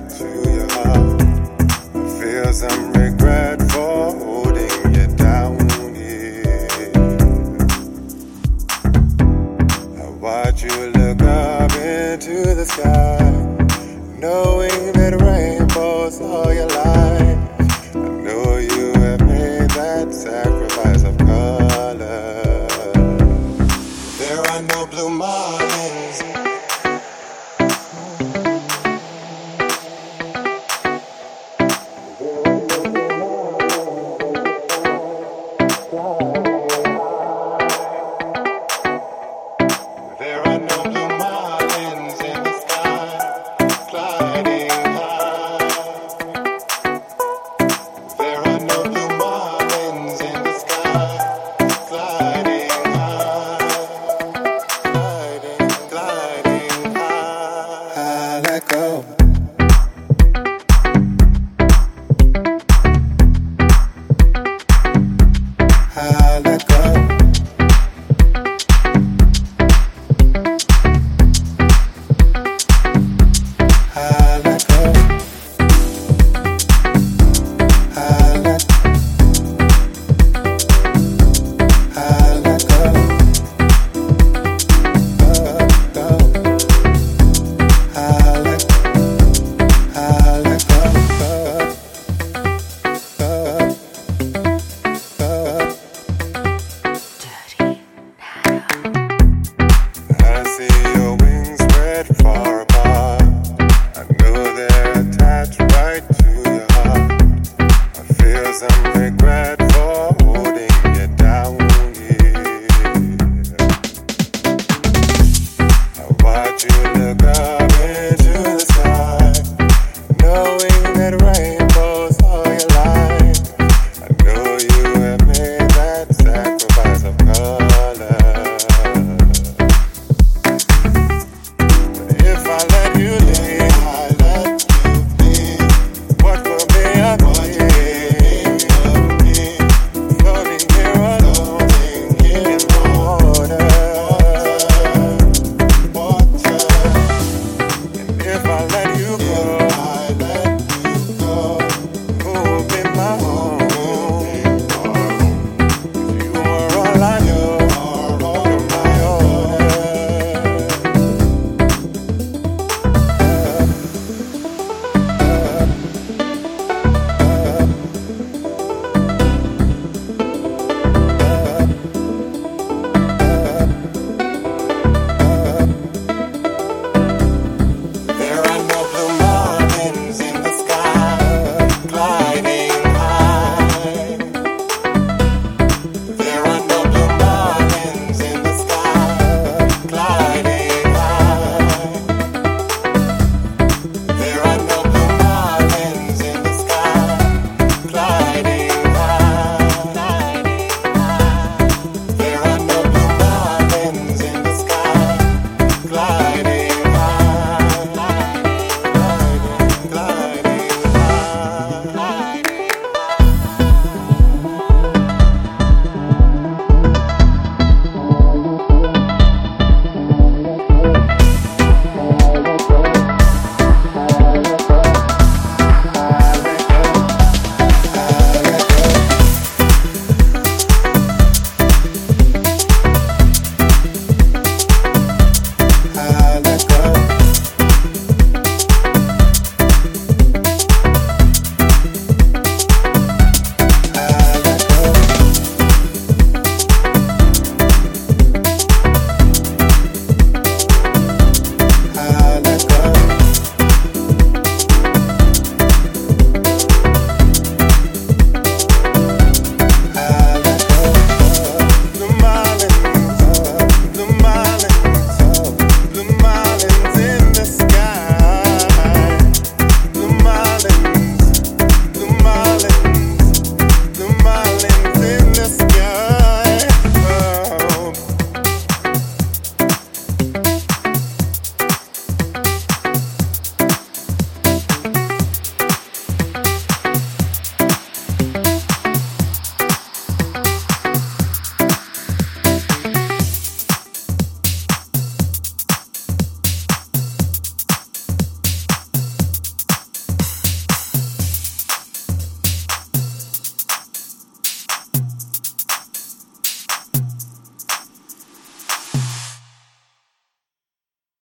right to your heart. Feel some regret for holding you down. here. I watch you look up into the sky, knowing that rainbows all your life. I know you have made that sacrifice of color. There are no blue mountains.